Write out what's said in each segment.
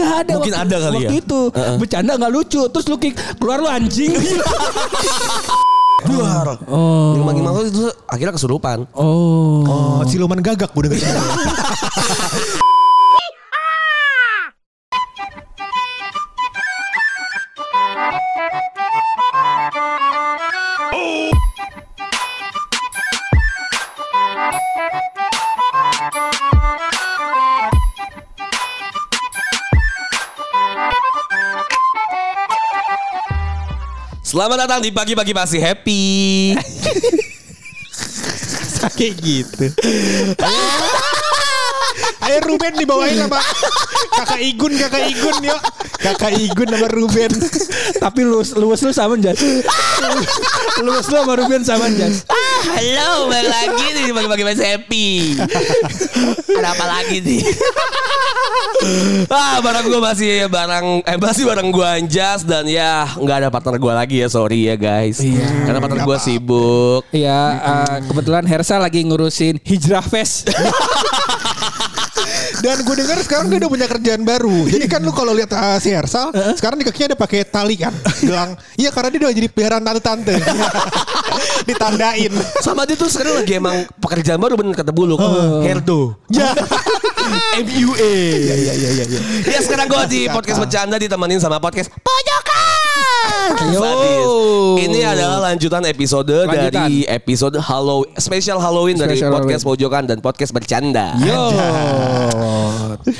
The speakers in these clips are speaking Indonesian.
nggak ada Mungkin waktu, ada kali waktu ya? itu bercanda nggak lucu terus lu kick keluar lu anjing Duar. oh Makin makin itu akhirnya kesurupan. oh Oh, siluman gagak denger. Selamat datang di pagi-pagi masih happy. Kayak gitu. Ayo Ruben dibawain sama kakak Igun, kakak Igun yuk. Kakak Igun sama Ruben. tapi lu luwes lu sama Jas luwes lu sama Ruben sama Jas Halo, balik lagi nih pagi-pagi masih happy. Ada apa lagi nih? Ah, barang gue masih barang eh masih barang gue Anjas dan ya nggak ada partner gue lagi ya sorry ya guys. Karena partner gue sibuk. Iya, eh, kebetulan Hersa lagi ngurusin hijrah fest. Dan gue dengar sekarang dia udah punya kerjaan baru. Jadi kan lu kalau lihat uh, si Hersal, sekarang di kakinya ada pakai tali kan. Bilang, iya karena dia udah jadi peliharaan tante-tante. Ditandain. Sama dia tuh sekarang lagi emang pekerjaan baru bener kata bulu. Herdo. Ya. MUA. Iya iya iya iya. Ya sekarang gue di podcast bercanda ditemenin sama podcast Pojokan. Yo. Sadis. Ini adalah lanjutan episode Lanjutan. dari episode Halloween special Halloween dari Special podcast Pojokan dan podcast bercanda. Yo.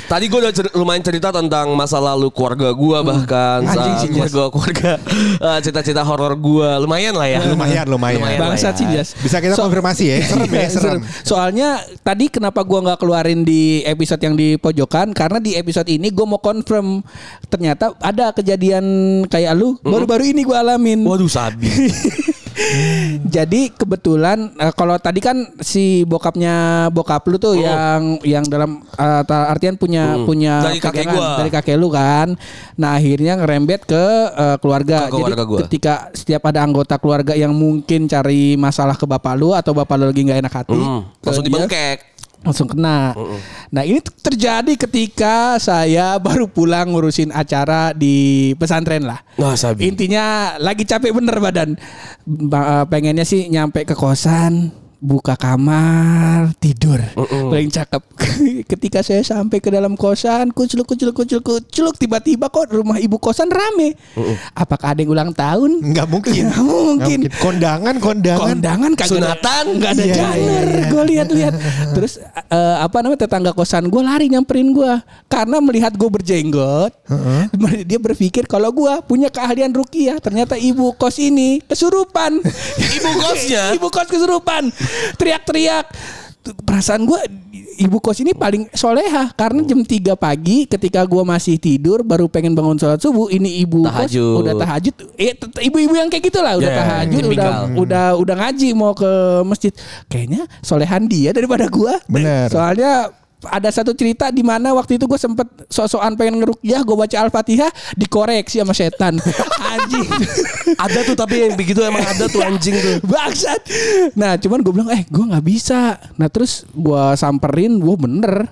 Tadi gue udah cer- lumayan cerita tentang masa lalu keluarga gue bahkan Anjing saat sih, Jas. keluarga keluarga eh, cita-cita horor gue lumayan lah ya. Lumayan lumayan. Lumayan. Bangsat lah sih ya. Jas. Bisa kita So- konfirmasi ya. Serem ya, serem. Soalnya tadi kenapa gua nggak keluarin di episode yang di pojokan karena di episode ini gua mau confirm ternyata ada kejadian kayak lu baru-baru ini gua alamin. Waduh sabi. Jadi kebetulan eh, kalau tadi kan si bokapnya bokap lu tuh yang yang dalam ta- artian punya punya Dari kakek gua. dari kakek lu kan. Nah, akhirnya ngerembet ke eh, keluarga. Ke keluarga Jadi gua. ketika setiap ada anggota keluarga yang mungkin cari masalah ke bapak lu atau bapak lu lagi nggak enak hati, Hmm, langsung dibengkek. Langsung kena. Nah ini terjadi ketika saya baru pulang ngurusin acara di pesantren lah. Nah sabi. Intinya lagi capek bener badan. Ba- eh, Pengennya sih nyampe ke kosan, buka kamar, tidur. Paling cakep. Ketika saya sampai ke dalam kosan, kuculuk kuculuk kuculuk kuculuk tiba-tiba kok rumah ibu kosan rame. Apakah ada yang ulang tahun? Enggak mungkin. Nggak mungkin. Nggak Kondangan, kondangan. Kondangan kagak Sunatan? nggak ada iya, janur. iya. Gue lihat-lihat. Terus eh, apa namanya tetangga kosan gue lari nyamperin gue karena melihat gue berjenggot. Dia berpikir kalau gue punya keahlian rukiah. Ternyata ibu kos ini kesurupan. Ibu kosnya? ibu kos kesurupan. Teriak-teriak. Perasaan gue ibu kos ini paling soleha. Karena jam 3 pagi ketika gue masih tidur baru pengen bangun sholat subuh ini ibu kos Tahajud. udah tahajud. Eh ibu-ibu yang kayak gitulah udah Ya, tahajud udah udah udah ngaji mau ke masjid. Kayaknya solehan dia daripada gua. Bener. soalnya ada satu cerita di mana waktu itu gue sempet sok-sokan pengen ngerukyah gue baca al-fatihah dikoreksi sama setan anjing Ada tuh tapi yang begitu emang ada tuh anjing tuh. bangsat nah cuman gue bilang eh gue nggak bisa nah terus gue samperin gue bener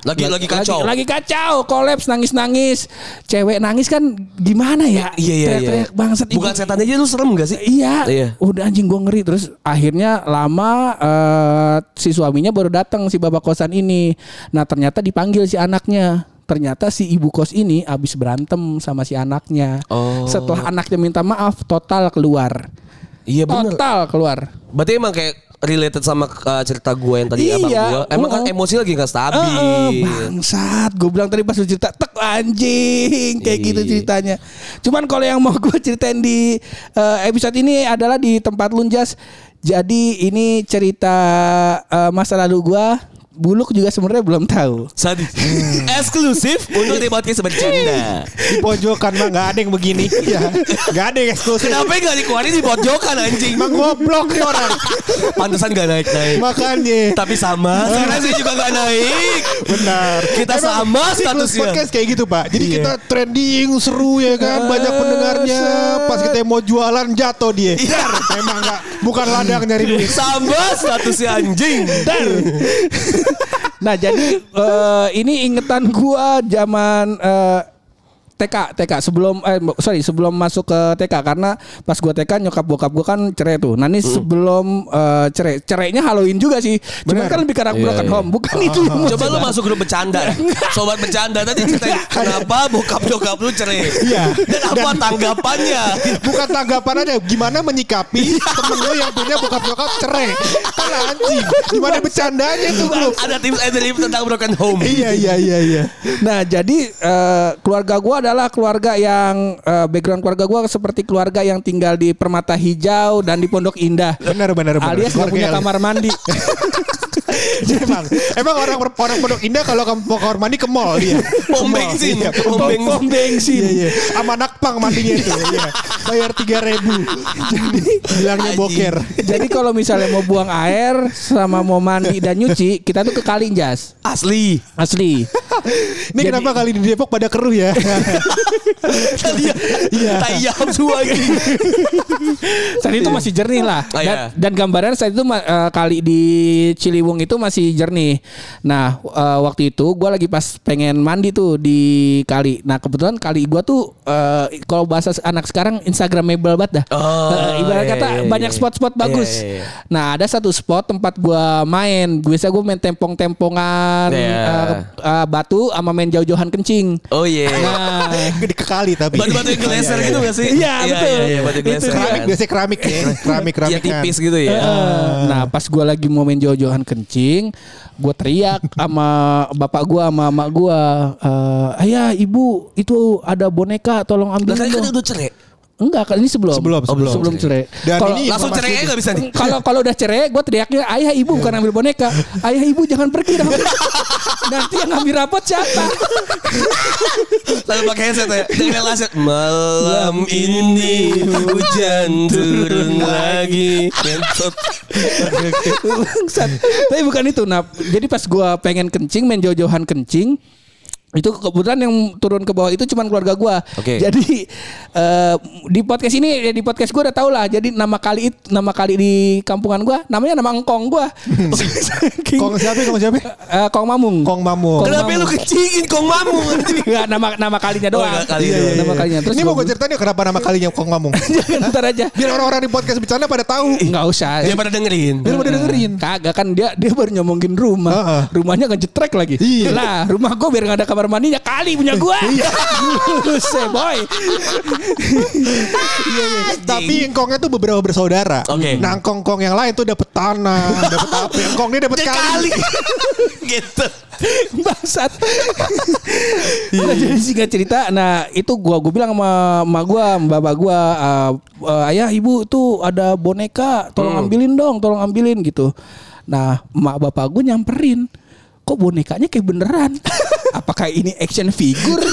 Lagi lagi kacau. lagi, lagi kacau kolaps nangis nangis cewek nangis kan gimana ya Iya iya iya. Teriak-teriak bangsat Bukan setan aja lu serem gak sih? Iya, Iya. udah anjing gue ngeri terus akhirnya lama eh, si suaminya baru datang si bapak kosan ini. Nah ternyata dipanggil si anaknya. Ternyata si ibu kos ini abis berantem sama si anaknya. Oh. Setelah anaknya minta maaf, total keluar. Iya bener. Total keluar. Berarti emang kayak related sama uh, cerita gue yang tadi abang Iya, gue. Emang kan uh-uh. emosi lagi gak stabil. Heeh, bangsat, gue bilang tadi pas lu cerita, tek anjing, kayak gitu Iya. ceritanya. Cuman kalau yang mau gue ceritain di eh, episode ini adalah di tempat lunjas. Jadi ini cerita eh, masa lalu gue. Buluk juga sebenarnya belum tahu. Sadis. Eksklusif untuk di podcast bercanda. Di pojokan mah nggak ada yang begini. Ya. Nggak ada yang eksklusif. Kenapa gak dikeluarin di pojokan anjing? Emang goblok nih orang. Pantesan gak naik-naik. Makanya. Tapi sama, sekarang saya juga gak naik. Benar. Kita sama siklus statusnya. podcast kayak gitu pak. Jadi Iya. kita trending seru ya kan. Banyak pendengarnya. Pas kita mau jualan jatuh dia. Iya. Emang nggak. Bukan ladang nyari duit. Sama statusnya anjing. Dar. Nah jadi eh, ini ingetan gua zaman eh, TK TK sebelum eh sorry sebelum masuk ke TK karena pas gua TK nyokap bokap gua kan cerai tuh. Nah ini sebelum eh, cerai cerainya Halloween juga sih. Cuma kan lebih karena broken iya. home bukan itu yang mau Coba lu masuk grup bercanda. Sobat bercanda tadi ceritain kenapa bokap nyokap lu cerai. Iya. Dan apa tanggapannya? Bukan tanggapan aja Gimana menyikapi Temen lo yang punya bokap nyokap cerai Kan anjing Gimana bercandanya tuh grup Ada tips and tentang broken home. Iya iya iya iya Nah, jadi eh, keluarga gua adalah keluarga yang eh, background keluarga gua seperti keluarga yang tinggal di Permata Hijau dan di Pondok Indah. Benar benar benar Alias gak punya kamar mandi. emang Emang orang orang Pondok Indah Kalau ke mau kamar mandi ke mall dia Pom bensin, Iya, pom bensin. Iya iya. Sama nakpang mandinya itu Iya. Bayar tiga ribu. Bilangnya boker. Jadi kalau misalnya mau buang air sama mau mandi dan nyuci, kita tuh ke kali jas. Asli. Asli. Ini kenapa kali di Depok pada keruh ya Iya. Iya. Tayam semua gitu. Saat itu masih jernih lah. Oh, Dan, iya. dan gambaran saat itu eh, kali di Ciliwung itu masih jernih. Nah eh, waktu itu gue lagi pas pengen mandi tuh di kali. Nah kebetulan kali gue tuh eh, kalau bahasa anak sekarang Instagramable banget dah. Oh, Eh, ibarat iya, kata iya, banyak iya. spot-spot bagus. Iya, iya, iya. Nah ada satu spot tempat gue main. Biasa gue main tempong-tempongan Iya. eh, eh, batu sama main jauh-jauhan kencing. Oh iya. Nah Kali tapi Batu-batu yang geser gitu gak sih? Iya, betul. Iya, iya, batu. Keramik kan. biasanya keramik ya Keramik keramik Iya tipis gitu ya. Nah pas gue lagi mau main jauh-jauhan kencing Gue teriak sama bapak gue sama mak gue eh, Ayah ibu itu ada boneka tolong Lah ambil tadi kan udah cerai. Enggak kan ini sebelum Sebelum, sebelum. sebelum cerai Dan Kalau- ini Langsung cerai aja gak bisa nih. kalau kalau udah cerai gue teriaknya ayah ibu bukan ambil boneka ayah ibu jangan pergi dong nanti yang ngambil rapot siapa Lalu pakai headset ya. Dengan laset. Malam ini hujan turun lagi. Tapi bukan itu. Nah, jadi pas gua pengen kencing, main jauh-jauhan kencing, itu kebetulan yang turun ke bawah itu cuman keluarga gua. Oke. Jadi eh, di podcast ini ya di podcast gua udah tau lah. Jadi nama kali itu nama kali di kampungan gua namanya nama engkong gua. Kong siapa Kong siapa Eh, Kong Mamung. Kong Mamu Kenapa lu kecingin kong mamu? Enggak nama nama kalinya doang. enggak, kali Iya, iya, nama kalinya. Terus Ini mau gua- gue ceritain ya kenapa nama kalinya Kong Mamung Jangan ntar aja. Biar orang-orang di podcast bercanda pada tahu Enggak usah. Dia pada dengerin. Biar pada dengerin Kagak kan dia dia baru nyomongin rumah. Heeh. Rumahnya ngejetrek lagi. Iya. Lah, rumah gue biar gak ada kamar mandinya kali punya gue. Iya. Buset, boy. Iya, iya. Tapi engkongnya tuh beberapa bersaudara. Oke. Nah, engkong-engkong yang lain tuh dapat tanah, dapat apa? Engkong dia dapat Dia kali. gitu. Bangsat. nah, jadi singkat cerita, nah itu gua gua bilang sama emak gua, sama bapak gua, "Ah, eh, ayah ibu tuh ada boneka, tolong ambilin dong, tolong ambilin gitu. Nah, emak bapak gua nyamperin. Kok bonekanya kayak beneran? Apakah ini action figure?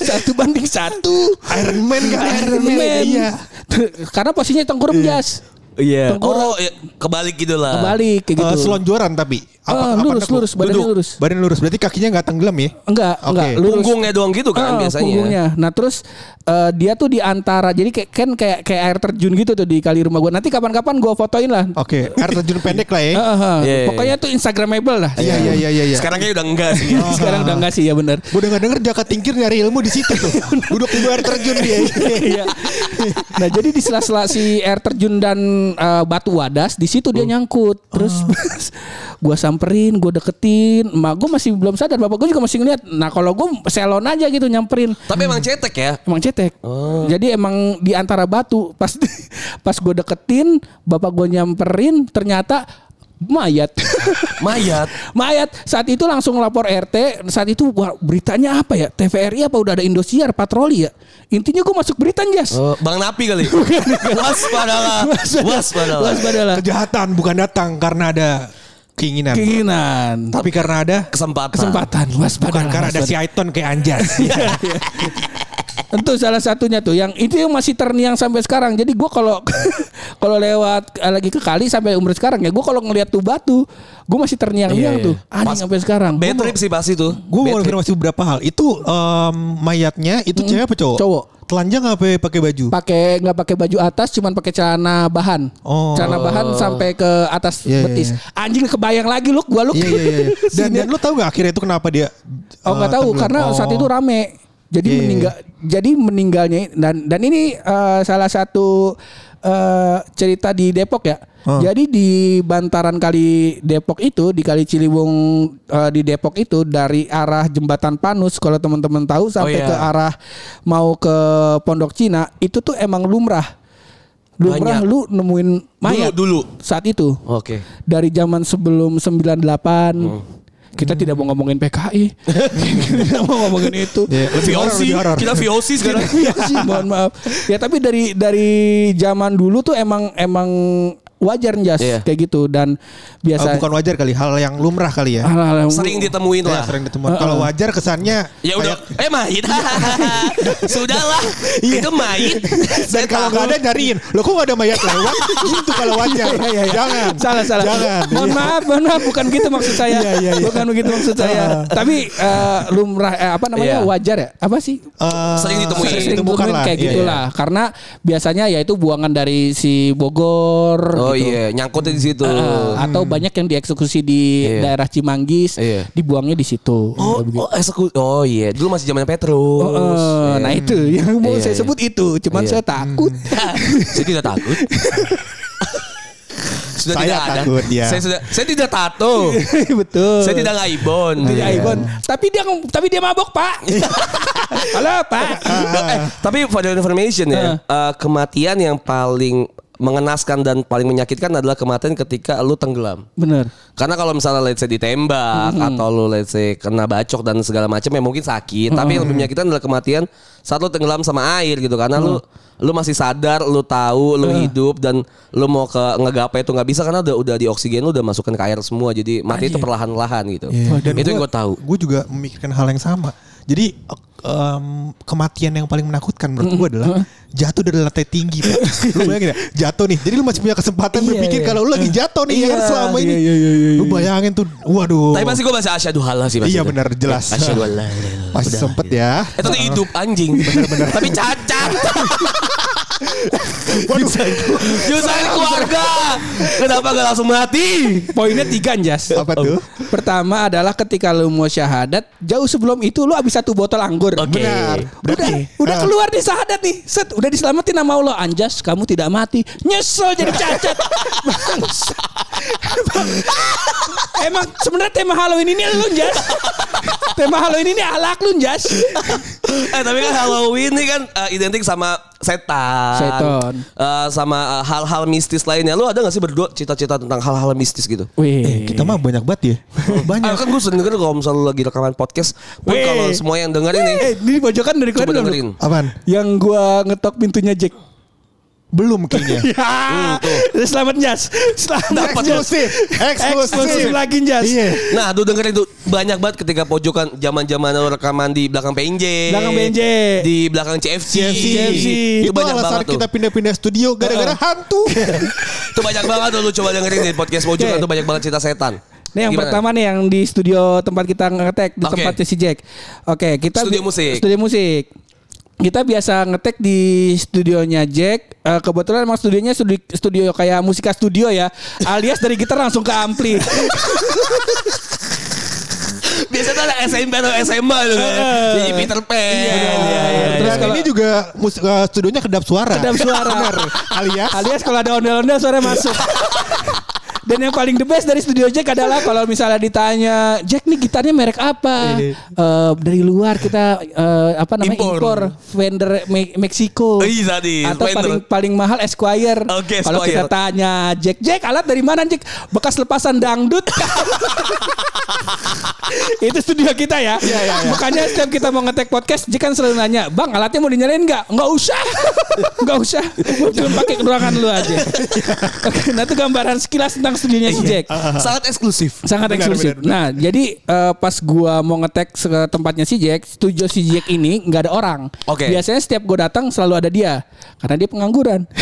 satu banding satu. Iron Man kan Iron Man. Iya. Karena posisinya tengkurap jas. Iya. Tengkorak. Oh, iya. kebalik gitu lah. Kebalik kayak gitu. Eh, selonjoran tapi. Ah, lurus, nekuk? lurus, badannya Duduk. lurus. Badan lurus. Berarti kakinya nggak tenggelam ya? Enggak, Oke. enggak, lurus. Punggungnya doang gitu kan Ah, biasanya. Punggungnya. Nah terus eh, dia tuh di antara jadi kayak kan kayak kayak air terjun gitu tuh di kali rumah gua. Nanti kapan-kapan gua fotoin lah. Oke, air terjun pendek lah ya. Ah, ah, ah. Iya, iya, Pokoknya tuh Instagramable lah. Iya iya iya iya. iya. Sekarang kayaknya udah enggak sih. Sekarang udah enggak sih ya benar. Gue denger denger Jaka Tingkir nyari ilmu di situ tuh. Duduk di air terjun dia. Iya. nah jadi di sela-sela si air terjun dan eh, batu wadas di situ dia nyangkut. Terus gua samperin, gua deketin. Emak gua masih belum sadar, bapak gua juga masih ngeliat. Nah kalau gua selon aja gitu nyamperin. Tapi emang cetek ya. Emang cetek. Jadi emang di antara batu pas pas gue deketin, bapak gue nyamperin, ternyata mayat. Mayat. mayat. Saat itu langsung lapor RT. Saat itu wah, beritanya apa ya? TVRI apa udah ada Indosiar patroli ya? Intinya gue masuk berita jas. Oh, Bang Napi kali. Waspadalah. Waspadalah. Waspadalah. Kejahatan bukan datang karena ada keinginan. Keinginan. Tapi karena ada Kesempatan. Kesempatan. Waspadalah. bukan karena ada si. Aiton kayak Anjas. Tentu salah satunya tuh yang itu yang masih terngiang sampai sekarang. Jadi gua kalau kalau lewat eh, lagi ke kali sampai umur sekarang ya gua kalau ngelihat tuh batu, gua masih terngiang-niang Iya, iya. tuh. Anjing sampai sekarang. Bad trip sih pasti tuh. Gue mau konfirmasi beberapa hal. Itu em, mayatnya itu cewek apa cowok? Cowok. telanjang apa pakai baju? pakai nggak pakai baju atas cuman pakai celana bahan Oh. celana bahan sampai ke atas Iya, iya, betis iya. anjing kebayang lagi lu gua lu Iya iya iya. Dan, dan lu tahu nggak akhirnya itu kenapa dia? oh nggak eh, tahu tenggelam? karena Oh. saat itu rame jadi iya, meninggal jadi meninggalnya dan dan ini eh, salah satu eh, cerita di Depok ya Oh. jadi di bantaran kali Depok itu di kali Ciliwung eh, di Depok itu dari arah jembatan Panus kalau teman-teman tahu sampai iya. ke arah mau ke Pondok Cina itu tuh emang lumrah lumrah Banyak. lu nemuin mayat dulu. saat itu Oke. dari zaman sebelum 98 Hmm. Kita tidak mau ngomongin PKI kita tidak mau ngomongin itu Iya, lebih VOC, lebih horor. kita VOC sekarang. Iya sih, mohon maaf ya tapi dari dari zaman dulu tuh emang emang wajar jas Iya. kayak gitu dan Oh, biasa bukan wajar kali, hal yang lumrah kali ya. hal-hal yang- Sering ditemuin Ya, lah. sering ditemukan. Kalau wajar kesannya Ya udah, eh mayit. Sudahlah, itu mayit. dan kalau nggak ada nyariin, lo kok nggak ada mayat lewat? gitu kalau wajar. Iya, iya, iya. Jangan. salah salah Jangan. mohon Iya. maaf mohon maaf bukan gitu maksud saya Iya, iya, iya. bukan begitu maksud saya tapi eh, lumrah eh, apa namanya Iya. wajar ya apa sih Eh, Sering ditemuin. sering ditemuin lah. kayak Iya, gitulah karena biasanya ya itu buangan dari si Bogor Oh gitu. iya, nyangkutnya di situ. Uh, atau banyak yang dieksekusi di Iya. daerah Cimanggis Iya. dibuangnya di situ. Oh, oh, eksekusi. Oh iya, dulu masih zaman Petrus. Oh, uh, Iya. Nah itu yang mau Iya, saya iya. sebut itu, cuman Iya. saya takut. saya tidak takut. sudah Saya tidak ada. takut, ya. Saya sudah saya tidak tato. Betul. saya tidak ngaibon. Tidak Ibon. Tapi dia tapi dia mabok pak. Halo pak. eh, tapi for your information ya, eh, kematian yang paling mengenaskan dan paling menyakitkan adalah kematian ketika lu tenggelam. Bener. Karena kalau misalnya let's say ditembak atau lu let's say kena bacok dan segala macam ya mungkin sakit, tapi yang lebih menyakitkan adalah kematian saat lu tenggelam sama air gitu karena lu lu masih sadar, lu tahu, lu hidup dan lu mau ke ngegapai itu nggak bisa karena udah udah di oksigen lu udah masukkan ke air semua. Jadi mati itu perlahan-lahan gitu. itu yang gue tahu. Gue juga memikirkan hal yang sama. Jadi em, kematian yang paling menakutkan menurut gue adalah jatuh dari lantai tinggi. Pak. lu bayangin ya, jatuh nih. Jadi lu masih punya kesempatan Iya, berpikir iya. kalau lu lagi jatuh nih ya kan Iya, selama ini. iya, iya, iya, iya. Lu bayangin tuh, waduh. Tapi pasti gue masih asyhadu halal sih pasti Iya itu. benar jelas. Asyhadu ilaha illallah. Masih Udah, sempet gitu. ya. Itu tuh hidup anjing. Bener-bener. Tapi cacat. Nyusahin keluarga. Kenapa gak langsung mati? Poinnya tiga Jas. Apa tuh? Pertama adalah ketika lu mau syahadat, jauh sebelum itu lu habis satu botol anggur. Oke. Benar. Udah, Berarti udah ah, keluar di syahadat nih. Set, udah diselamatin sama Allah. Anjas, kamu tidak mati. Nyesel jadi cacat. Emang sebenarnya tema Halloween ini lu Jas. tema Halloween ini alak lu Jas. eh tapi kan Halloween ini kan eh, identik sama setan. Setan. Eh, sama eh, hal-hal mistis lainnya. Lu ada gak sih berdua cita-cita tentang hal-hal mistis gitu? Wih. eh, kita mah banyak banget ya. banyak. Ah, kan gue sering denger kalau misalnya lu lagi rekaman podcast. Pun kalau semua yang dengerin nih. Eh, ini pojokan dari dong. dengerin. Apaan? Yang gua ngetok pintunya Jack. Belum kayaknya. Ya, selamat Jas. Selamat Eksklusif. Eksklusif. Eksklusif lagi Jas. Iya. Nah, tuh dengerin tuh banyak banget ketika pojokan zaman-zaman rekaman di belakang PNJ. Belakang PNJ. Di belakang CFC. CFC. Itu, Itu, banyak alasan banget tuh. kita pindah-pindah studio gara-gara hantu. Itu banyak banget tuh lu coba dengerin di podcast pojokan Oke. tuh banyak banget cerita setan. Nih yang Gimana? pertama nih yang di studio tempat kita ngetek di Oke. tempatnya si Jack. Oke, kita Studio musik. Studio musik. Kita biasa ngetek di studionya Jack. Eh, kebetulan emang studionya studio, studio kayak musika studio ya. Alias dari gitar langsung ke ampli. Biasanya tuh ada SMP atau SMA gitu kan. Jadi Peter Pan. Iya, iya, iya. Dan Terus kalau- ini juga mus- uh, studionya kedap suara. Kedap suara. Bener. Alias Alias kalau ada ondel-ondel suara masuk. Dan yang paling the best dari studio Jack adalah kalau misalnya ditanya Jack nih gitarnya merek apa? Eh, dari luar kita eh, apa namanya Impor. impor, vendor Me- Meksiko. Iya, tadi, Atau vendor. paling paling mahal Esquire. Oke, kalau kita tanya Jack Jack alat dari mana Jack? Bekas lepasan dangdut. Itu studio kita ya. Makanya setiap kita mau ngetek podcast Jack kan selalu nanya, "Bang, alatnya mau dinyalain nggak?" "Nggak usah." "Nggak usah. Cuma pakai ruangan lu aja." Oke, nah itu gambaran sekilas tentang studionya si Jack. Sangat eksklusif. Sangat Benar, eksklusif. benar, benar. Nah, jadi eh, pas gua mau ngetek ke tempatnya si Jack, studio si Jack ini nggak ada orang. Oke. Biasanya setiap gua datang selalu ada dia karena dia pengangguran.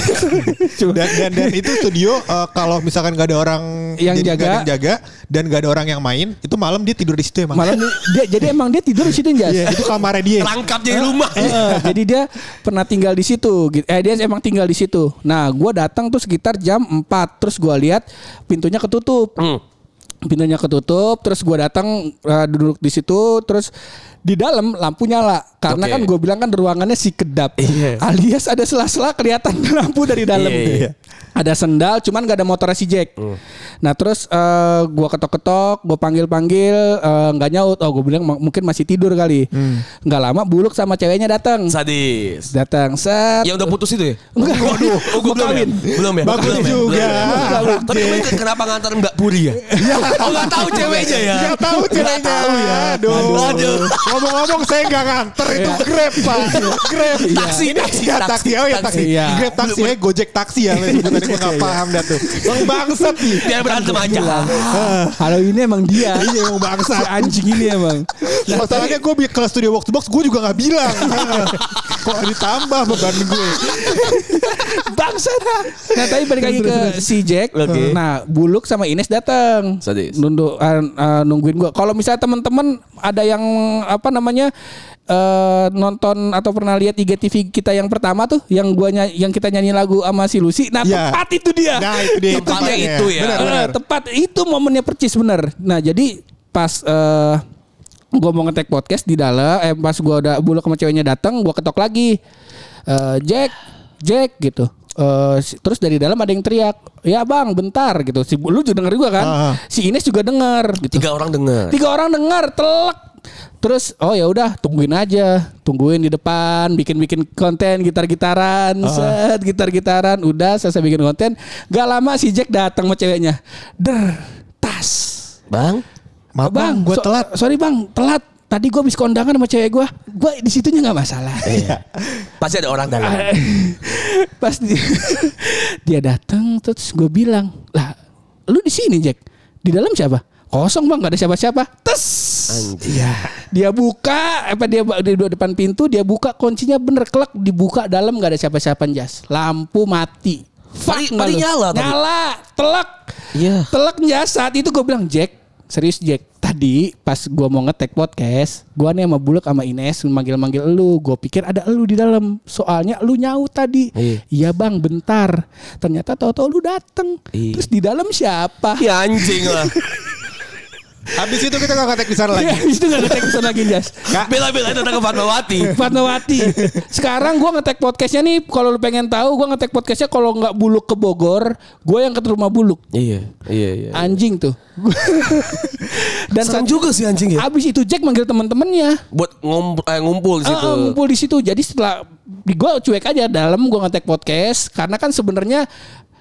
Dan, dan dan itu studio eh, kalau misalkan gak ada orang Yang jadi nggak jaga. ada yang jaga dan gak ada orang yang main, itu malam dia tidur di situ emang. Malam dia jadi emang dia tidur di situ Jas. Iya, itu kamarnya dia. Rangkap jadi rumah. Heeh, jadi dia pernah tinggal di situ. Eh dia emang tinggal di situ. Nah, gua datang tuh sekitar jam 4 terus gua lihat pintunya ketutup. Hmm. Pintunya ketutup, terus gua datang eh, duduk di situ, terus di dalam lampu nyala karena Oke. kan gue bilang kan ruangannya si kedap Iya. alias ada sela-sela kelihatan lampu dari dalam Iya, iya. Ada sendal cuman gak ada motor si Jack Hmm. nah terus eh, gua ketok-ketok gue panggil-panggil eh, nggak nyaut oh gue bilang "M- mungkin masih tidur kali Hmm. nggak lama buluk sama ceweknya datang Sadis. datang set Yang udah putus itu ya? Enggak. Waduh, oh, gue belum ya? Belum ya? Bagus Belum ya? juga. Belum ya? Tapi kenapa ngantar Mbak Puri ya? Oh nggak tahu ceweknya ya? Gak tahu ceweknya. tahu ya. Aduh. Aduh. Ngomong-ngomong saya gak nganter itu Grab pak. Grab. Taksi, taksi, Ya, taksi. Oh ya taksi. Iya. Grab taksi ya Gojek taksi ya. Gue gak paham dah tuh. Bang bangsat nih. Biar berantem aja. Kalau ini emang dia Iya emang bangsa. anjing ini emang Masalahnya gue ke studio box to box gue juga gak bilang. Kok ditambah beban gue. bangsat nah tapi balik lagi ke si Jack nah Buluk sama Ines datang. Nunduk, eh, eh, nungguin gua kalau misalnya teman-teman ada yang apa namanya eh, nonton atau pernah lihat IGTV kita yang pertama tuh yang gua ny- yang kita nyanyi lagu sama si Lucy nah Ya. tepat itu dia Nah itu dia. Tempatnya tempatnya. itu ya. Benar Eh, benar. tepat itu momennya percis bener. Nah jadi pas eh gue mau ngetek podcast di dalam, eh pas gue udah buluk sama ceweknya datang, gue ketok lagi, Eh, Jack, Jack gitu. Eh, si- terus dari dalam ada yang teriak, ya bang, bentar gitu. Si lu juga denger juga kan? Ah. Si Ines juga denger gitu. Tiga orang dengar. Tiga orang dengar, telek. Terus oh ya udah tungguin aja, tungguin di depan, bikin-bikin konten gitar-gitaran, set gitar-gitaran, udah selesai bikin konten. Gak lama si Jack datang sama ceweknya, der, tas. Bang, Maaf bang, gue so- telat. Sorry bang, telat. Tadi gue habis kondangan sama cewek gue. Gue di situnya nggak masalah. Iya. pasti ada orang dalam. Pas di- dia datang terus gue bilang, lah, lu di sini Jack. Di dalam siapa? Kosong bang, gak ada siapa-siapa. Tes. Anjir. Dia buka, apa dia di depan pintu, dia buka kuncinya bener kelak dibuka dalam gak ada siapa-siapa jas. Lampu mati. Tadi lu? nyala tadi. Nyala, telak. Iya. Telak jas. Saat itu gue bilang Jack, serius Jack. Tadi pas gue mau ngetek podcast, gue nih sama Buluk sama Ines manggil-manggil lu. Gue pikir ada lu di dalam. Soalnya lu nyaut tadi. Iya. Iya bang, bentar. Ternyata tau-tau lu dateng. Iya. Terus di dalam siapa? Ya anjing lah. Habis itu kita gak ngetek di sana lagi. Iya, itu gak ngetek pesan lagi jas. Bela-bela datang ke Fatmawati. Fatmawati. Sekarang gue ngetek podcastnya nih. Kalau lu pengen tahu, gue ngetek podcastnya kalau nggak buluk ke Bogor, gue yang ke rumah buluk. Iya, iya, iya. Anjing tuh. Dan Serem juga sih anjing ya. abis itu Jack manggil temen-temennya. Buat ngumpul, eh, ngumpul di situ. Ngumpul di situ. Jadi setelah di gue cuek aja dalam gue ngetek podcast karena kan sebenarnya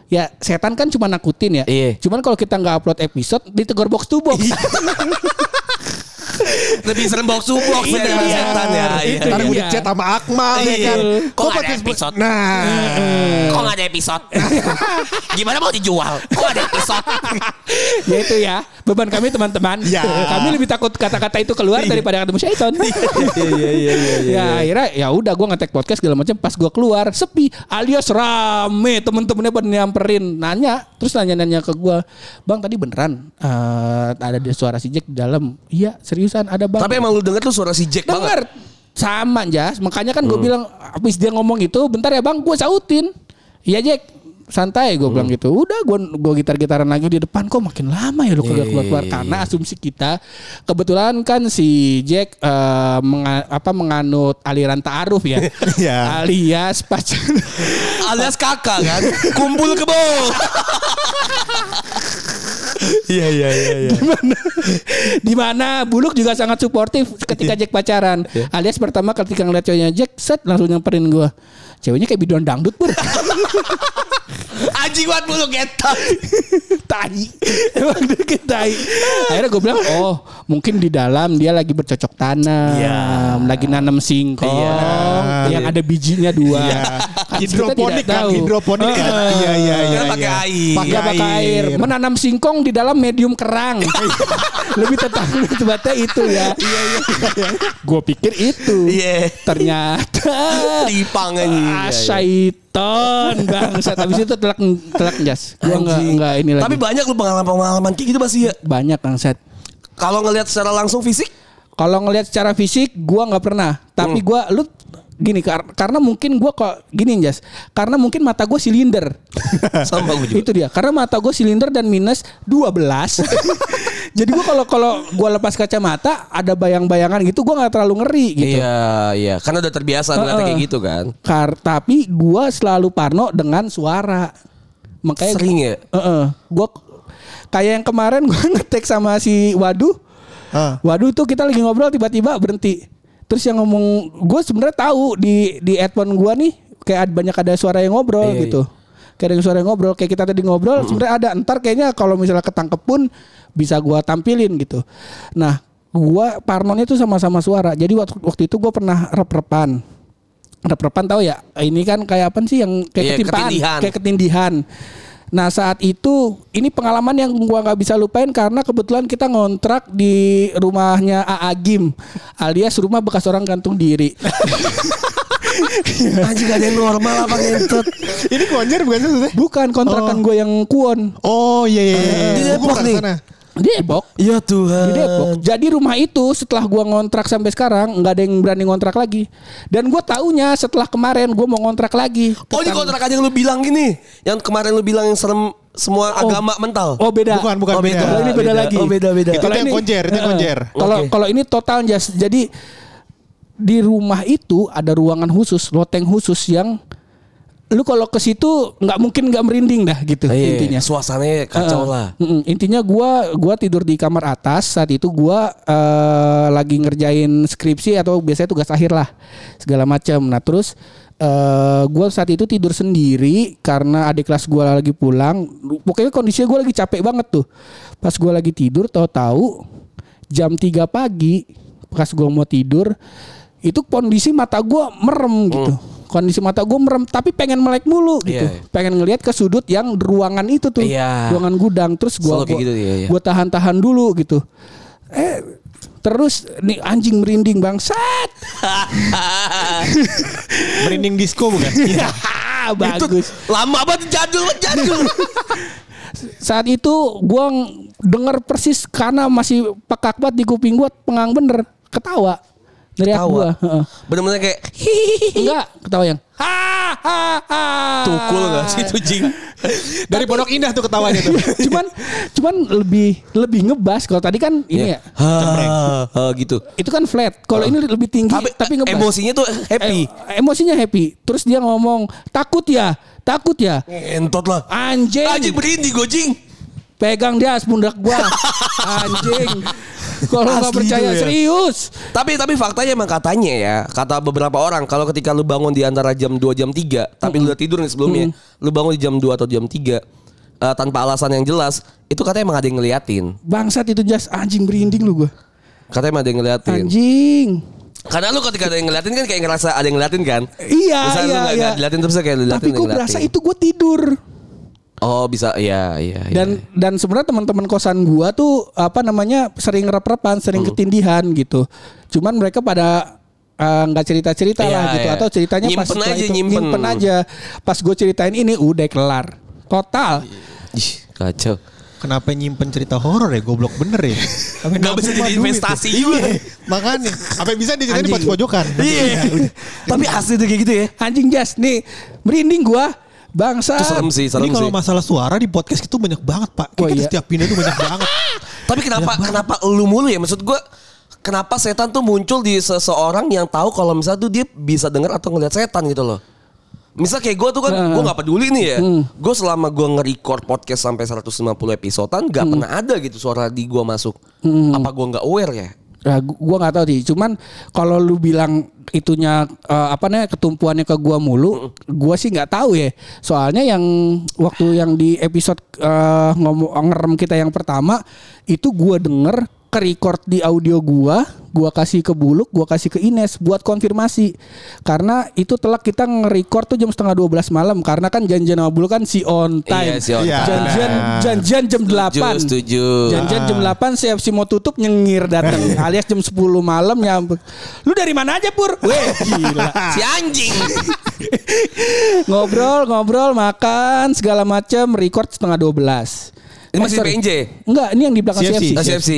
ya setan kan cuma nakutin ya. Iya. Cuman kalau kita nggak upload episode ditegur box to box. Lebih serem box to box ya Itu dengan dia. setan ya. Iya. Itu Ntar dia. gue chat sama Akmal ya Iya. kan. Kok nggak ada podcast- episode? Nah. Kok gak ada episode? Gimana mau dijual? Kok ada episode? ya itu ya beban kami teman-teman. Ya. Kami lebih takut kata-kata itu keluar daripada ketemu syaiton. Iya, iya, iya, ya akhirnya ya udah gue ngetek podcast segala macam pas gue keluar sepi alias rame temen-temennya pada nyamperin nanya terus nanya-nanya ke gue bang tadi beneran eh, ada di suara si Jack di dalam iya seriusan ada bang. Tapi emang lu denger tuh suara si Jack banget. denger. Sama jas. Makanya kan gue bilang habis dia ngomong itu bentar ya bang gue sautin. Iya Jack santai gue bilang gitu. Udah gue gue gitar gitaran lagi di depan kok makin lama ya lu keluar keluar keluar karena asumsi kita kebetulan kan si Jack eh, menga- apa menganut aliran taaruf ya. Iya. alias pacar Alias kakak kan. Kumpul kebo. Iya, iya, iya, iya. di mana? Buluk juga sangat suportif ketika Jack pacaran. Alias pertama ketika ngeliat ceweknya Jack set langsung nyamperin gue ceweknya kayak biduan dangdut pur Anjing buat mulu getot. tai emang deket tai akhirnya gue bilang oh mungkin di dalam dia lagi bercocok tanam Iya. lagi nanam singkong Iya. yang ada bijinya dua Hidroponik kan, tahu. hidroponik kan. Ah. Iya iya iya. Kan pakai iya. air. Pakai pakai air. Menanam singkong di dalam medium kerang. Lebih tetap tebetnya itu ya. Iya iya. Gue pikir itu. Iya. Ternyata Tipang anjing. Ah, Iya, iya. syaiton bangsa. Habis itu telak telak jas. Gua enggak enggak ini lagi. Tapi banyak lu pengalaman-pengalaman kayak gitu pasti ya. banyak bangsat. Kalau ngelihat secara langsung fisik, Kalau ngelihat secara fisik gua nggak pernah. Tapi gua lu gini kar- karena mungkin gua kok gini jas. Karena mungkin mata gua silinder. sama gue juga. Itu dia. Karena mata gue silinder dan minus 12. Jadi gue kalau kalau gue lepas kacamata ada bayang-bayangan gitu gue nggak terlalu ngeri gitu. Iya, iya. Karena udah terbiasa Heeh. kayak gitu kan. Kar tapi gue selalu parno dengan suara. Makanya Sering ya? gue kayak yang kemarin gue ngetek sama si Waduh. Ah. Waduh tuh kita lagi ngobrol tiba-tiba berhenti. Terus yang ngomong gue sebenarnya tahu di di headphone gue nih kayak ada- banyak ada suara yang ngobrol Iya, gitu. Kayak ada suara yang ngobrol kayak kita tadi ngobrol sebenarnya ada ntar kayaknya kalau misalnya ketangkep pun bisa gua tampilin gitu. Nah, gua parnonya tuh sama-sama suara. Jadi waktu waktu itu gua pernah rep-repan. Rep-repan tahu ya? Ini kan kayak apa sih yang kayak Iya, ketindihan. kayak ketindihan. Nah saat itu ini pengalaman yang gua nggak bisa lupain karena kebetulan kita ngontrak di rumahnya AA Gim alias rumah bekas orang gantung diri. Anjing gak ada yang normal apa ngentut. Ini konjer bukan sih? Bukan kontrakan gue yang kuon Oh iya iya. iya. Di Depok nih. Di Depok. Ya Tuhan. Di Depok. Jadi rumah itu setelah gua ngontrak sampai sekarang nggak ada yang berani ngontrak lagi. Dan gue taunya setelah kemarin gue mau ngontrak lagi. Oh ini Tetang- kontrakan yang lu bilang gini. Yang kemarin lu bilang yang serem semua Oh. agama mental. Oh beda. Bukan bukan Oh, beda. Kalau ini beda, Beda. lagi. Oh, beda, beda. Itu Kalau yang ini- konjer, itu yang konjer. Kalau Oke. kalau ini total. Jadi di rumah itu ada ruangan khusus, loteng khusus yang lu kalau ke situ nggak mungkin nggak merinding dah gitu Iya, intinya. Suasananya kacau Heeh. lah. Intinya gua gua tidur di kamar atas saat itu gua eh, lagi ngerjain skripsi atau biasanya tugas akhir lah segala macam. Nah terus eh gua saat itu tidur sendiri karena adik kelas gua lagi pulang. Pokoknya kondisinya gua lagi capek banget tuh. Pas gua lagi tidur tahu-tahu jam 3 pagi pas gua mau tidur itu kondisi mata gua merem gitu. Kondisi mata gue merem tapi pengen melek mulu gitu. Iya. Pengen ngelihat ke sudut yang ruangan itu tuh Iya. ruangan gudang terus kayak gua, gitu, iya, iya. gua tahan-tahan dulu gitu eh terus nih anjing merinding bangsat Merinding disco bukan? ya bagus Lama banget jadul jadul. saat itu gua ng- denger persis karena masih pekak banget di kuping gua pengang bener ketawa dari aku gua heeh. Bener-bener kayak enggak ketawa yang ha ha ha tukul gak sih itu jing. Dari Pondok Indah tuh ketawanya tuh. cuman cuman lebih lebih ngebas kalau tadi kan ini ya Ha, ha, gitu. itu kan flat kalau ini lebih tinggi Tapi, tapi, ngebas emosinya tuh happy. Emosinya happy. Terus dia ngomong takut ya, takut ya. Entot lah. Anjing, Anjing berhenti gue jing. pegang dia pundak gua. Anjing. Kalau nggak percaya ya. serius. Tapi tapi faktanya emang katanya ya, kata beberapa orang kalau ketika lu bangun di antara jam 2 jam 3, tapi lu udah tidur nih sebelumnya, lu bangun di jam 2 atau jam 3 eh, tanpa alasan yang jelas, itu katanya emang ada yang ngeliatin. Bangsat itu jas anjing berinding lu gua. Katanya emang ada yang ngeliatin. Anjing. Karena lu ketika ada yang ngeliatin kan kayak ngerasa ada yang ngeliatin kan? Iya, Misalnya lu iya, nggak iya. ngeliatin terus kayak lu liatin Tapi gua berasa ngeliatin. itu gua tidur. Oh bisa, iya iya. iya. Dan dan sebenarnya teman-teman kosan gua tuh apa namanya sering rep-repan, sering Hmm. ketindihan gitu. Cuman mereka pada eh, nggak cerita-cerita Iya, lah gitu iya. atau ceritanya pas Nyimpen setelah aja, itu nyimpen. aja. Pas gue ceritain ini udah kelar. Total. Ih, kacau. Kenapa nyimpen cerita horor ya? Goblok bener ya. Sampai Nggak bisa jadi duit investasi ya. juga. Iya, Makanya. Apa bisa diceritain di pojokan? Iya. Tapi asli tuh kayak gitu ya. Anjing jas nih merinding gua bangsa. Itu serem sih, serem Ini kalau masalah suara di podcast itu banyak banget pak. Kayak Oh, kita iya. setiap pindah tuh banyak banget. Tapi kenapa kenapa lu mulu ya? Maksud gua kenapa setan tuh muncul di seseorang yang tahu kalau misalnya tuh dia bisa dengar atau ngeliat setan gitu loh. Misal kayak gue tuh kan, Nah. gue gak peduli nih ya. Gue selama gue nge-record podcast sampai 150 episodean, gak pernah ada gitu suara di gue masuk. Apa gue gak aware ya? Nah, gu- gua nggak tahu sih. Cuman kalau lu bilang itunya eh, apa namanya ketumpuannya ke gua mulu, gua sih nggak tahu ya. Soalnya yang waktu yang di episode eh, ngomong ngerem kita yang pertama itu gua denger ke record di audio gua, gua kasih ke Buluk, gua kasih ke Ines buat konfirmasi. Karena itu telak kita nge-record tuh jam setengah 12 malam karena kan janjian sama Buluk kan si on time. Iya, si on Iya. time. Janjian janjian jam 8. Setuju. Janjian jam 8 CFC mau tutup nyengir datang alias jam 10 malam nyampe. Lu dari mana aja Pur? Weh gila. Si anjing. ngobrol ngobrol makan segala macam record setengah 12. Ini masih sorry. PNJ? Enggak, ini yang di belakang CFC. CFC. Ah, CFC.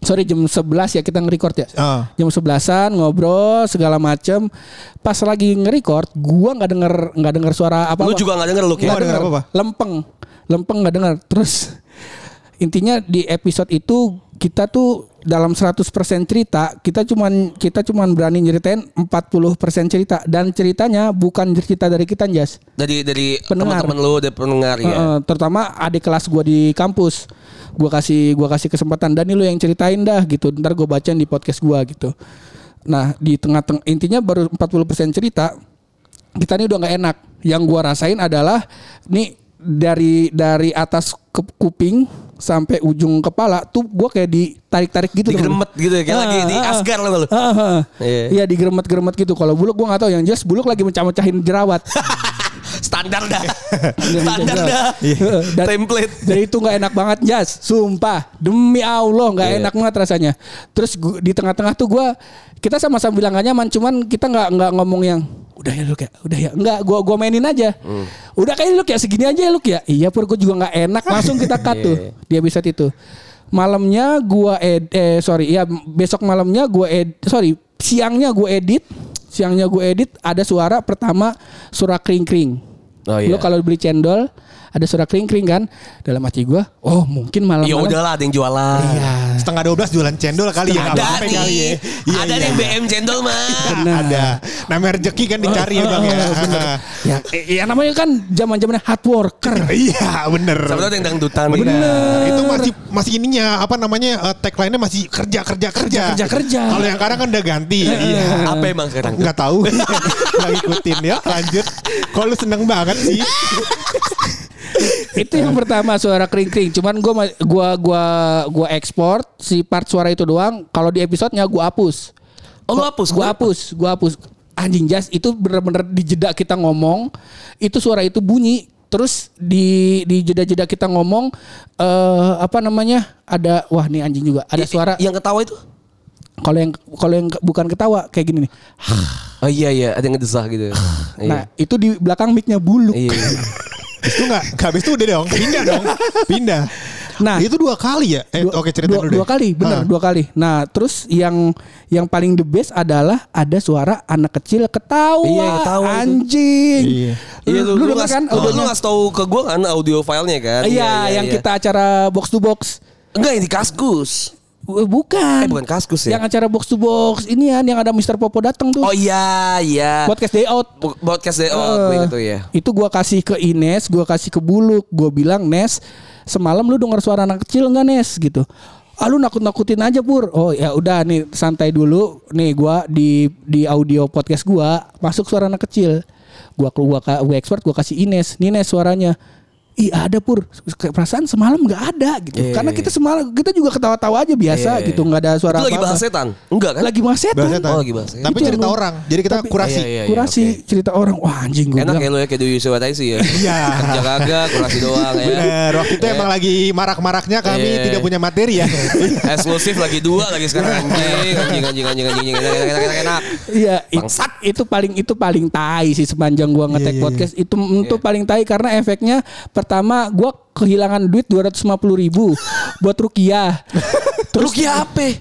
Sorry jam 11 ya kita nge-record ya. Ah. Jam 11-an ngobrol segala macem. Pas lagi nge-record, gua nggak denger nggak denger suara apa Lu juga gak denger lu Nggak ya? denger apa-apa? Lempeng. Lempeng nggak denger. Terus intinya di episode itu kita tuh dalam 100% cerita, kita cuman kita cuman berani nyeritain 40% cerita dan ceritanya bukan cerita dari kita, Jas. Dari dari Pendengar. teman-teman lu, dari pendengar ya. Heeh, terutama adik kelas gua di kampus. Gua kasih gua kasih kesempatan dan lu yang ceritain dah gitu. Ntar gue bacain di podcast gua gitu. Nah, di tengah-tengah intinya baru 40% cerita. Kita ini udah nggak enak. Yang gua rasain adalah nih dari dari atas ke kuping sampai ujung kepala tuh gua kayak ditarik-tarik gitu. Digeremet gitu ya, kayak lagi di Asgar lo lu. Ah, ah. Iya. Iya digeremet-geremet gitu. Kalau buluk gua nggak tahu yang jelas buluk lagi mencah-mecahin jerawat. Standar dah. Iya, Standar iya. dah. Dan- Template. Jadi itu nggak enak banget Jas, sumpah. Demi Allah nggak Iya. enak banget rasanya. Terus gua- di tengah-tengah tuh gua kita sama-sama bilang gak nyaman, cuman kita nggak nggak ngomong yang udah ya lu kayak udah ya enggak gua gua mainin aja. Hmm. Udah kayak lu kayak segini aja lu ya. Iya pur gua juga nggak enak langsung kita cut tuh Iya. di episode itu. Malamnya gua ed eh sorry ya besok malamnya gua ed sorry siangnya gua edit siangnya gua edit ada suara pertama suara kring kring. Oh, Lu iya. kalau beli cendol ada suara kring kring kan dalam hati gua oh mungkin Ya malam-malam udahlah ada yang jualan. Iya. Setengah 12 jualan cendol kali ya. nggak Ada apa-apa nih. kali ya. Iya, ada iya. nih BM cendol mah. Benar. Ada. Namanya rezeki kan dicari ya bang ya. Ya, eh, ya namanya kan zaman-zamannya hard worker. Iya bener. Ada yang dangdutan. Bener. Itu masih masih ininya apa namanya eh, tagline-nya masih kerja kerja kerja. kerja, kerja. Kalau yang sekarang kan udah ganti. Iya. Apa emang sekarang? Nggak tahu. Nggak ngikutin ya. Lanjut. Kok lu seneng banget sih? itu yang pertama suara kring kring. Cuman gua ma- gua gua gua ekspor si part suara itu doang. Kalau di episodenya gua hapus. Oh lu hapus? Gua hapus, gua hapus. Anjing jas itu bener-bener di jeda kita ngomong, itu suara itu bunyi. Terus di di jeda-jeda kita ngomong eh apa namanya? Ada wah nih anjing juga. Ada suara yang ketawa itu? kalau yang kalau yang bukan ketawa kayak gini nih. Oh iya iya, ada yang ngedesah gitu. Nah, itu di belakang mic-nya buluk. Iya. Habis itu nggak? nggak, Habis itu udah dong. Pindah dong. Pindah. Nah. itu dua kali ya? Eh, Dua- oke cerita dua, dulu deh. dua kali, benar Ah. dua kali. Nah, terus yang yang paling the best adalah ada suara anak kecil ketawa. Iya, ketawa itu. Anjing. Iya. Iya lu, lu, ngas- kan? lu, lu audionya? ngasih tahu ke gua kan audio filenya kan? Iya, yang kita acara box to box. Enggak di Kaskus. Eh, Bukan. Eh bukan Kaskus ya? Yang acara box to box ini kan yang ada Mr. Popo datang tuh. Oh iya, iya. Podcast day out. Podcast day out Eh, gitu ya. Itu gua kasih ke Ines, gua kasih ke Buluk, gua bilang Nes, semalam lu denger suara anak kecil nggak Nes gitu. Ah lu nakut-nakutin aja Pur. Oh ya udah nih santai dulu. Nih gua di di audio podcast gua masuk suara anak kecil. Gua gua gua expert gua kasih Ines. Nih Nes suaranya. Ih ada pur perasaan semalam nggak ada gitu Iya, karena iya, kita semalam kita juga ketawa-tawa aja biasa Iya, iya. gitu nggak ada suara Itu lagi bahas setan? Enggak kan? lagi bahas setan Bahas setan. Oh, lagi bahas setan. Tapi Itu cerita orang. Jadi kita Tapi- kurasi. Iya, iya, iya. kurasi oke. cerita orang wah anjing gue Enak bilang ya lu ya kayak Dewi Sewataisi ya. Iya. Kerja kagak, kurasi doang ya. Bener. Waktu itu emang lagi marak-maraknya kami Iya. tidak punya materi ya. Eksklusif lagi dua lagi sekarang anjing, anjing, anjing, anjing, anjing, anjing, enak, enak, enak, enak. Iya, it- Bangsat. itu paling itu paling tai sih sepanjang gua ngetek Iya, iya, podcast itu itu paling tai karena efeknya pertama gua kehilangan duit 250 ribu buat rukiah. Terus Rukiah apa?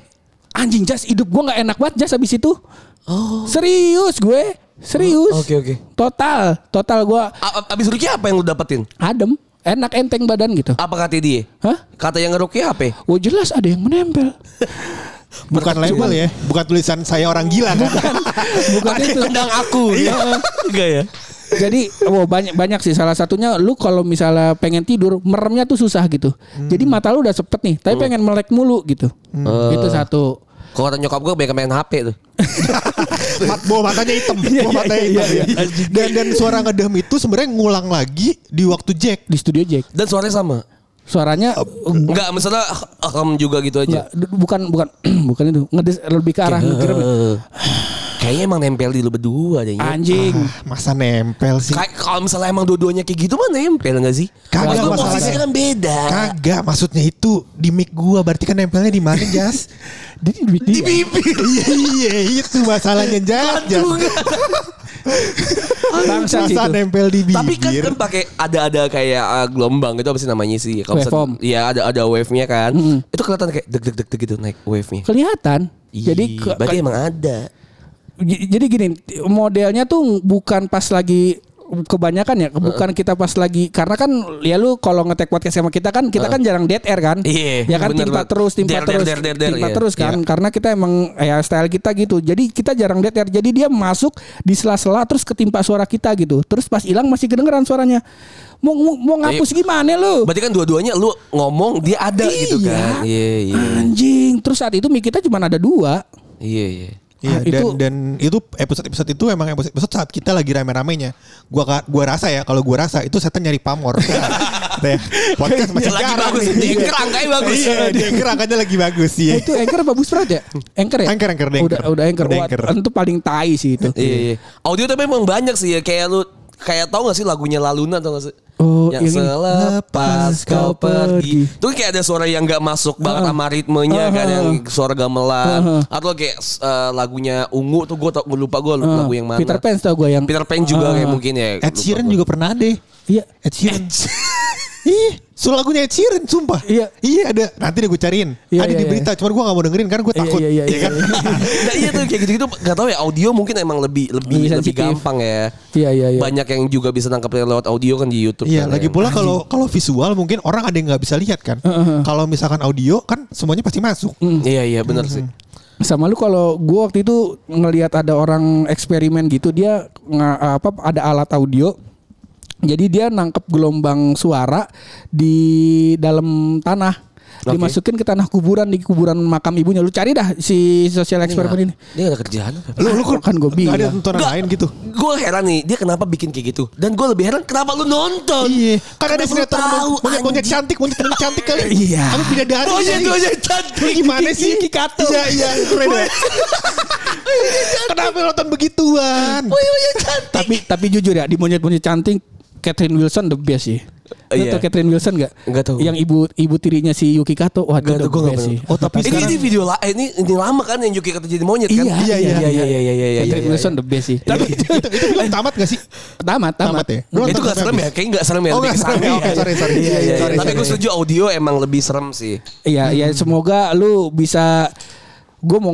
Anjing jas hidup gua nggak enak banget jas habis itu. Oh. Serius gue, serius. Oh, oke, oke. Total, total gua A- a- Abis Rukiah apa yang lu dapetin? adem, enak enteng badan gitu. Apa kata dia? Hah? Kata yang ngerukiah apa? Oh jelas ada yang menempel. Bukan label ya. Bukan tulisan saya orang gila kan. Bukan itu. Tendang aku. Iya. Enggak ya? Jadi oh banyak banyak sih salah satunya lu kalau misalnya pengen tidur meremnya tuh susah gitu. Jadi mata lu udah sepet nih, tapi pengen melek mulu gitu. Itu satu. Kalau kata nyokap gue banyak main HP tuh. Mat, bawa matanya hitam. Iya, Bawa iya, matanya iya, hitam. iya, ya. Dan dan suara ngedem itu sebenarnya ngulang lagi di waktu Jack. Di studio Jack. Dan suaranya sama. Suaranya Enggak, misalnya ahem juga gitu aja. enggak, bukan bukan bukan itu. Ngedes lebih ke arah ngegrem. Kayaknya emang nempel di lu berdua deh. ya. Anjing. Masa nempel sih? Kayak kalau misalnya emang dua-duanya kayak gitu mah nempel gak sih? Kagak, masalahnya. posisinya kan beda. Kagak, maksudnya itu di mic gua berarti kan nempelnya di mana, Jas? Di, di, di, bibir. Iya, iya, itu masalahnya Jas. Jas. Bangsa sih Masa itu. nempel di bibir. Tapi kan kan pakai ada-ada kayak uh, gelombang gitu apa sih namanya sih? Kalau misalnya- Waveform. Iya ada ada wave-nya kan. Itu kelihatan kayak deg deg deg deg gitu naik wave-nya. Kelihatan. Jadi berarti emang ada. Jadi gini modelnya tuh bukan pas lagi kebanyakan ya bukan kita pas lagi karena kan ya lu kalau ngetek podcast sama kita kan kita kan jarang dead air kan? Iya, ya kan bener timpa terus timpa Der, terus der, der, der, timpa iya. terus kan? Karena kita emang ya style kita gitu. Jadi kita jarang dead air. Jadi dia masuk di sela-sela terus ketimpa suara kita gitu. Terus pas hilang masih kedengeran suaranya. Mau mau, mau ngapus gimana lu? Berarti kan dua-duanya lu ngomong dia ada gitu Iya. kan. Iya iya. anjing. Terus saat itu mic kita cuma ada dua. Iya iya. Iya, Ah, dan, itu- dan itu episode episode itu emang episode, episode saat kita lagi rame-ramenya. Gua gua rasa ya kalau gua rasa itu setan nyari pamor. Teh, podcast masih Lagi jarang bagus, nih. di anchor angkanya bagus. Iya, di anchor angkanya lagi bagus sih. Eh, itu anchor apa Busprat ya anchor ya Anchor, anchor, udah anchor. udah anchor, Udah anchor. itu paling tai sih itu Iya iya. Audio tapi emang banyak sih ya kayak lu kayak tau gak sih lagunya Laluna tau gak sih? Oh, yang, selepas kau pergi. Itu kan kayak ada suara yang gak masuk banget sama ritmenya kan yang suara gamelan atau kayak uh, lagunya Ungu tuh gue gue lupa gue Ah, lagu yang mana. Peter Pan tau gue yang Peter Pan juga Ah. kayak mungkin ya. Ed Sheeran juga pernah deh. Iya. Ed Sheeran. Ih, so lagunya Ed Sheeran sumpah. Iya. Iya ada. Nanti deh gue cariin. Iya, ada iya, di iya. berita. Cuman gue gak mau dengerin karena gue Iya, takut. iya, iya, iya, kan? nah, iya tuh kayak gitu-gitu gak tau ya audio mungkin emang lebih lebih Lebih lebih, gampang ya. Iya, iya, iya. Banyak yang juga bisa nangkep lewat audio kan di YouTube. Iya, kan, lagi ya. pula kalau kalau visual mungkin orang ada yang nggak bisa lihat kan. Kalau misalkan audio kan semuanya pasti masuk. Iya iya benar sih. sama lu kalau gue waktu itu ngelihat ada orang eksperimen gitu dia nga- apa ada alat audio jadi dia nangkep gelombang suara di dalam tanah Oke. dimasukin ke tanah kuburan di kuburan makam ibunya lu cari dah si sosial eksperimen ini Dia gak ada kerjaan apa? Lu lu kan gue nggak ada bilang tontonan lain gitu. Gue heran nih, dia kenapa bikin kayak gitu? Dan gue lebih heran kenapa lu nonton? Iya, kan ada sinetron anjing? cantik, monyet monyet cantik kali. Iya. Tapi bidadari. Monyet kali. monyet cantik. Gimana sih? Yuki Kato. Iya iya keren ya. Kenapa nonton begituan? tapi tapi jujur ya di monyet monyet cantik Catherine Wilson the best sih Lu Iya. tau Catherine Wilson gak? Nggak tahu. Yang ibu ibu tirinya si Yuki Kato. Wah, itu Gak gue gak sih. Oh, tapi ini, sekarang- ini video lah, ini ini lama kan yang Yuki kata jadi monyet kan? Iya, iya, iya, iya, iya, iya, iya, iya, Catherine iya. Wilson the best sih. Tapi itu, itu film tamat gak sih? tamat, tamat. Tamat ya? Lu Itu gak serem ya? Kayaknya gak serem ya. Oh, nggak serem ya? Oke, sorry, sorry. Iya, iya, iya. Tapi gue setuju audio emang lebih serem sih. Iya, iya semoga lu bisa gue mau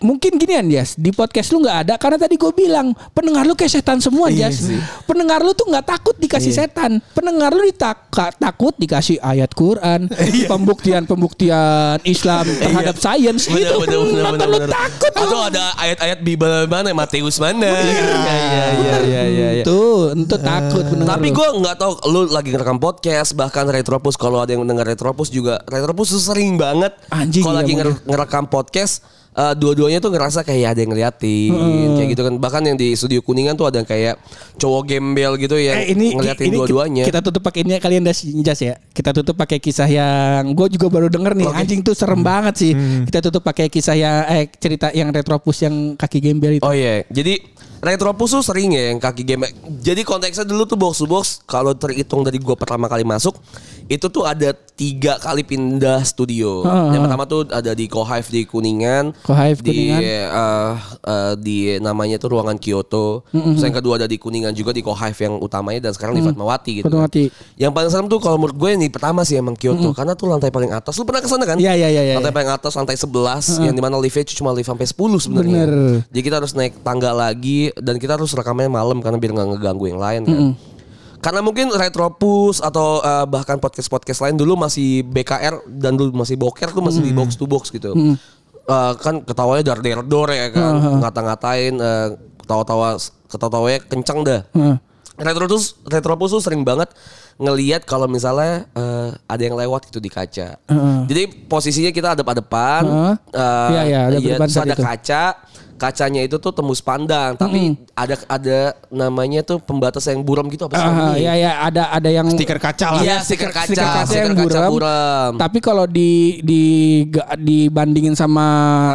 mungkin ginian Jas di podcast lu nggak ada karena tadi gue bilang pendengar lu kayak setan semua Iya Jas pendengar lu tuh nggak takut dikasih Iya. setan pendengar lu ditak takut dikasih ayat Quran pembuktian pembuktian Islam terhadap sains Iya. Bener, itu bener, lu bener. takut Atau ada ayat-ayat Bible mana? Matius mana? Iya, iya, iya, iya, iya, iya. tuh itu takut pendengar Tapi gue nggak tahu lu lagi ngerekam podcast bahkan Retropus kalau ada yang dengar Retropus juga Retropus tuh sering banget kalau iya, lagi ngerekam podcast eh, dua-duanya tuh ngerasa kayak ada yang ngeliatin kayak gitu kan bahkan yang di studio kuningan tuh ada yang kayak cowok gembel gitu yang Eh, ini ngeliatin ini dua-duanya Kita tutup pakai ini kalian das jas ya. Kita tutup pakai kisah yang gue juga baru denger nih. Anjing tuh serem banget sih. Kita tutup pakai kisah yang eh cerita yang retropus yang kaki gembel itu. Oh iya, jadi Retropus tuh sering ya yang kaki game. Jadi konteksnya dulu tuh box to box kalau terhitung dari gua pertama kali masuk itu tuh ada tiga kali pindah studio. Ah, yang pertama tuh ada di Kohive di Kuningan, Kohive di Kuningan. eh, eh, di namanya tuh ruangan Kyoto. Terus yang kedua ada di Kuningan juga di Kohive yang utamanya dan sekarang di Fatmawati gitu. kan. Fatmawati. Yang paling serem tuh kalau menurut gue yang di pertama sih emang Kyoto karena tuh lantai paling atas. Lu pernah ke sana kan? Iya, iya, iya, iya. Lantai paling atas lantai 11 yang di mana liftnya cuma lift sampai 10 sebenarnya. Jadi kita harus naik tangga lagi dan kita harus rekamannya malam karena biar nggak ngeganggu yang lain kan. Karena mungkin Retropus atau eh, bahkan podcast-podcast lain dulu masih BKR dan dulu masih boker tuh masih di box to box gitu. Eh, kan ketawanya dar der dor ya kan, ngata-ngatain eh, ketawa-tawa ketawa-tawanya kencang dah. Heeh. Retropus Retropus tuh sering banget ngelihat kalau misalnya eh, ada yang lewat gitu di kaca. Heeh. Jadi posisinya kita eh, Iya, iya, ada iya, depan terus saat ada itu. kaca. Kacanya itu tuh tembus pandang, tapi ada ada namanya tuh pembatas yang buram gitu apa sih? Ah, namanya? ya ya ada ada yang Stiker kaca lah. Iya, stiker kaca, stiker kaca stiker yang kaca buram. buram. Tapi kalau di di dibandingin sama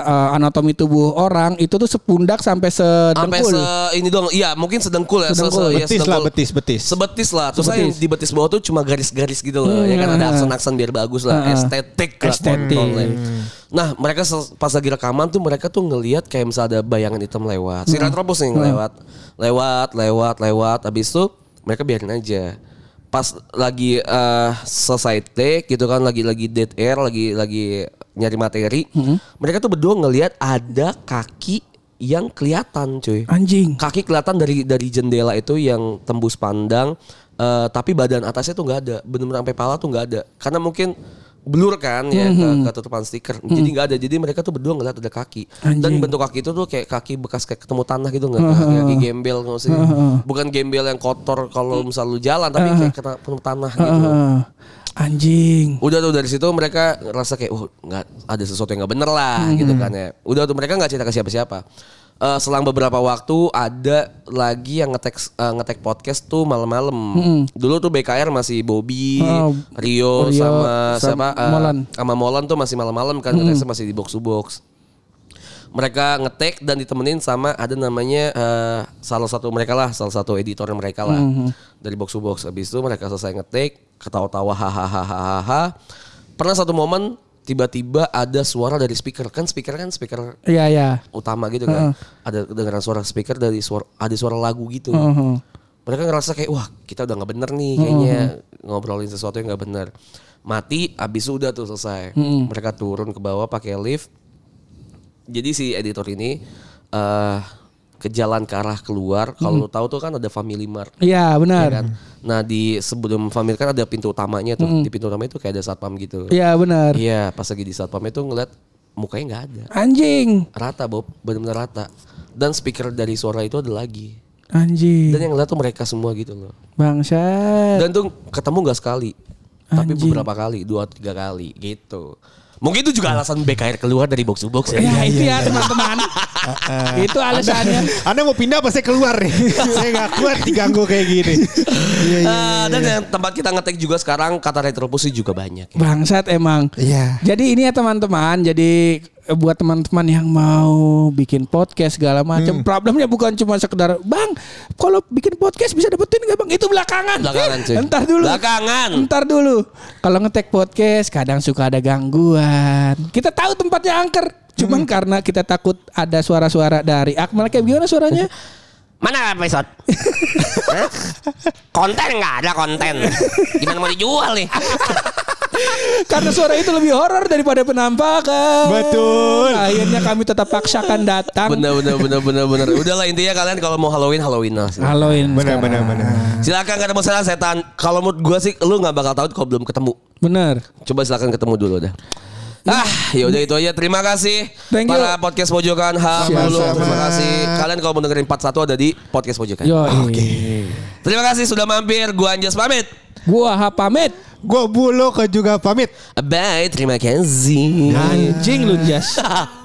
eh, anatomi tubuh orang itu tuh sepundak sampai Sampai sedengkul. se ini dong, iya mungkin sedengkul ya, se- Sedengkul. se- iya, Betis lah, sedengkul. betis, betis. Sebetis lah. Terus saya Sebetis. di betis bawah tuh cuma garis-garis gitu loh. ya kan ada aksen-aksen biar bagus lah, Heeh. estetik lah Estetik. kontrolnya. Nah, mereka pas lagi rekaman tuh mereka tuh ngelihat kayak misalnya ada bayangan hitam lewat. Si Retropus nih lewat. Lewat, lewat, lewat. Habis itu mereka biarin aja. Pas lagi eh, selesai take gitu kan lagi lagi dead air, lagi lagi nyari materi. Mereka tuh berdua ngelihat ada kaki yang kelihatan, cuy Anjing. kaki kelihatan dari dari jendela itu yang tembus pandang eh, tapi badan atasnya tuh nggak ada benar-benar sampai pala tuh nggak ada karena mungkin blur kan ya Hmm, ke- ketutupan stiker. Jadi nggak ada jadi mereka tuh berdua ngeliat ada kaki. Dan Anjing. bentuk kaki itu tuh kayak kaki bekas kayak ketemu tanah gitu nggak? Kaki, kaki gembel nggak sih bukan gembel yang kotor kalau misal lu jalan tapi kayak kena ketemu tanah gitu. Heeh. anjing. udah tuh dari situ mereka ngerasa kayak oh nggak ada sesuatu yang nggak bener lah gitu kan ya. Udah tuh mereka nggak cerita ke siapa-siapa Eh, selang beberapa waktu ada lagi yang ngetek eh, ngetek podcast tuh malam-malam. Dulu tuh BKR masih Bobby Oh, Rio, Rio sama, sama eh, Molan. sama Molan tuh masih malam-malam kan ngeteknya masih di box to box. Mereka ngetek dan ditemenin sama ada namanya eh, salah satu mereka lah salah satu editor mereka lah. Dari box to box. Habis itu mereka selesai ngetek ketawa-tawa hahaha pernah satu momen tiba-tiba ada suara dari speaker. Kan speaker kan speaker Iya ya. utama gitu kan. Ada kedengaran suara speaker dari suara ada suara lagu gitu. Heeh. mereka ngerasa kayak wah kita udah nggak bener nih kayaknya ngobrolin sesuatu yang nggak bener. Mati abis udah tuh selesai. Mereka turun ke bawah pakai lift. Jadi si editor ini eh ke jalan ke arah keluar kalau lu tahu tuh kan ada Family Mart Iya ya benar. kan nah di sebelum Family kan ada pintu utamanya tuh di pintu utama itu kayak ada satpam gitu Iya benar. iya pas lagi di satpam itu ngeliat mukanya nggak ada Anjing. rata Bob benar-benar rata dan speaker dari suara itu ada lagi Anjing. dan yang ngeliat tuh mereka semua gitu loh Bangsat. dan tuh ketemu nggak sekali tapi Anjing. beberapa kali dua tiga kali gitu mungkin itu juga alasan BKR keluar dari box to box ya Ya itu ya teman-teman. itu alasannya. Anda mau pindah saya keluar nih? saya nggak kuat diganggu kayak gini. Iya, iya. Ah, dan yang tempat kita ngetek juga sekarang kata retropus juga banyak ya. Bangsat emang. Iya. Jadi ini ya teman-teman. Jadi buat teman-teman yang mau bikin podcast segala macam, problemnya bukan cuma sekedar, bang, kalau bikin podcast bisa dapetin nggak bang? Itu belakangan. Belakangan, cuy. Entar dulu. Belakangan. Entar dulu. Kalau ngetek podcast kadang suka ada gangguan. Kita tahu tempatnya angker. Cuman karena kita takut ada suara-suara dari Akmal kayak gimana suaranya? Mana episode? Hah? konten nggak ada konten. Gimana mau dijual nih? Karena suara itu lebih horor daripada penampakan. Betul. Akhirnya kami tetap paksakan datang. bener bener bener bener bener udahlah intinya kalian kalau mau Halloween Halloween lah Halloween. Benar, benar, benar. silakan gak ada masalah setan kalau menurut gue sih lu nggak bakal tahu kalau belum ketemu Bener. coba silakan ketemu dulu dah Ah, ya udah itu aja. Terima kasih Thank you. para podcast pojokan. Ha, dulu. Sama-sama. Terima kasih. Kalian kalau mau dengerin part 1 ada di podcast pojokan. Yo, Terima kasih sudah mampir. Gua Anjas pamit. Gua ha pamit. Gue Bulog juga pamit. Bye, terima kasih. Anjing lu Jas.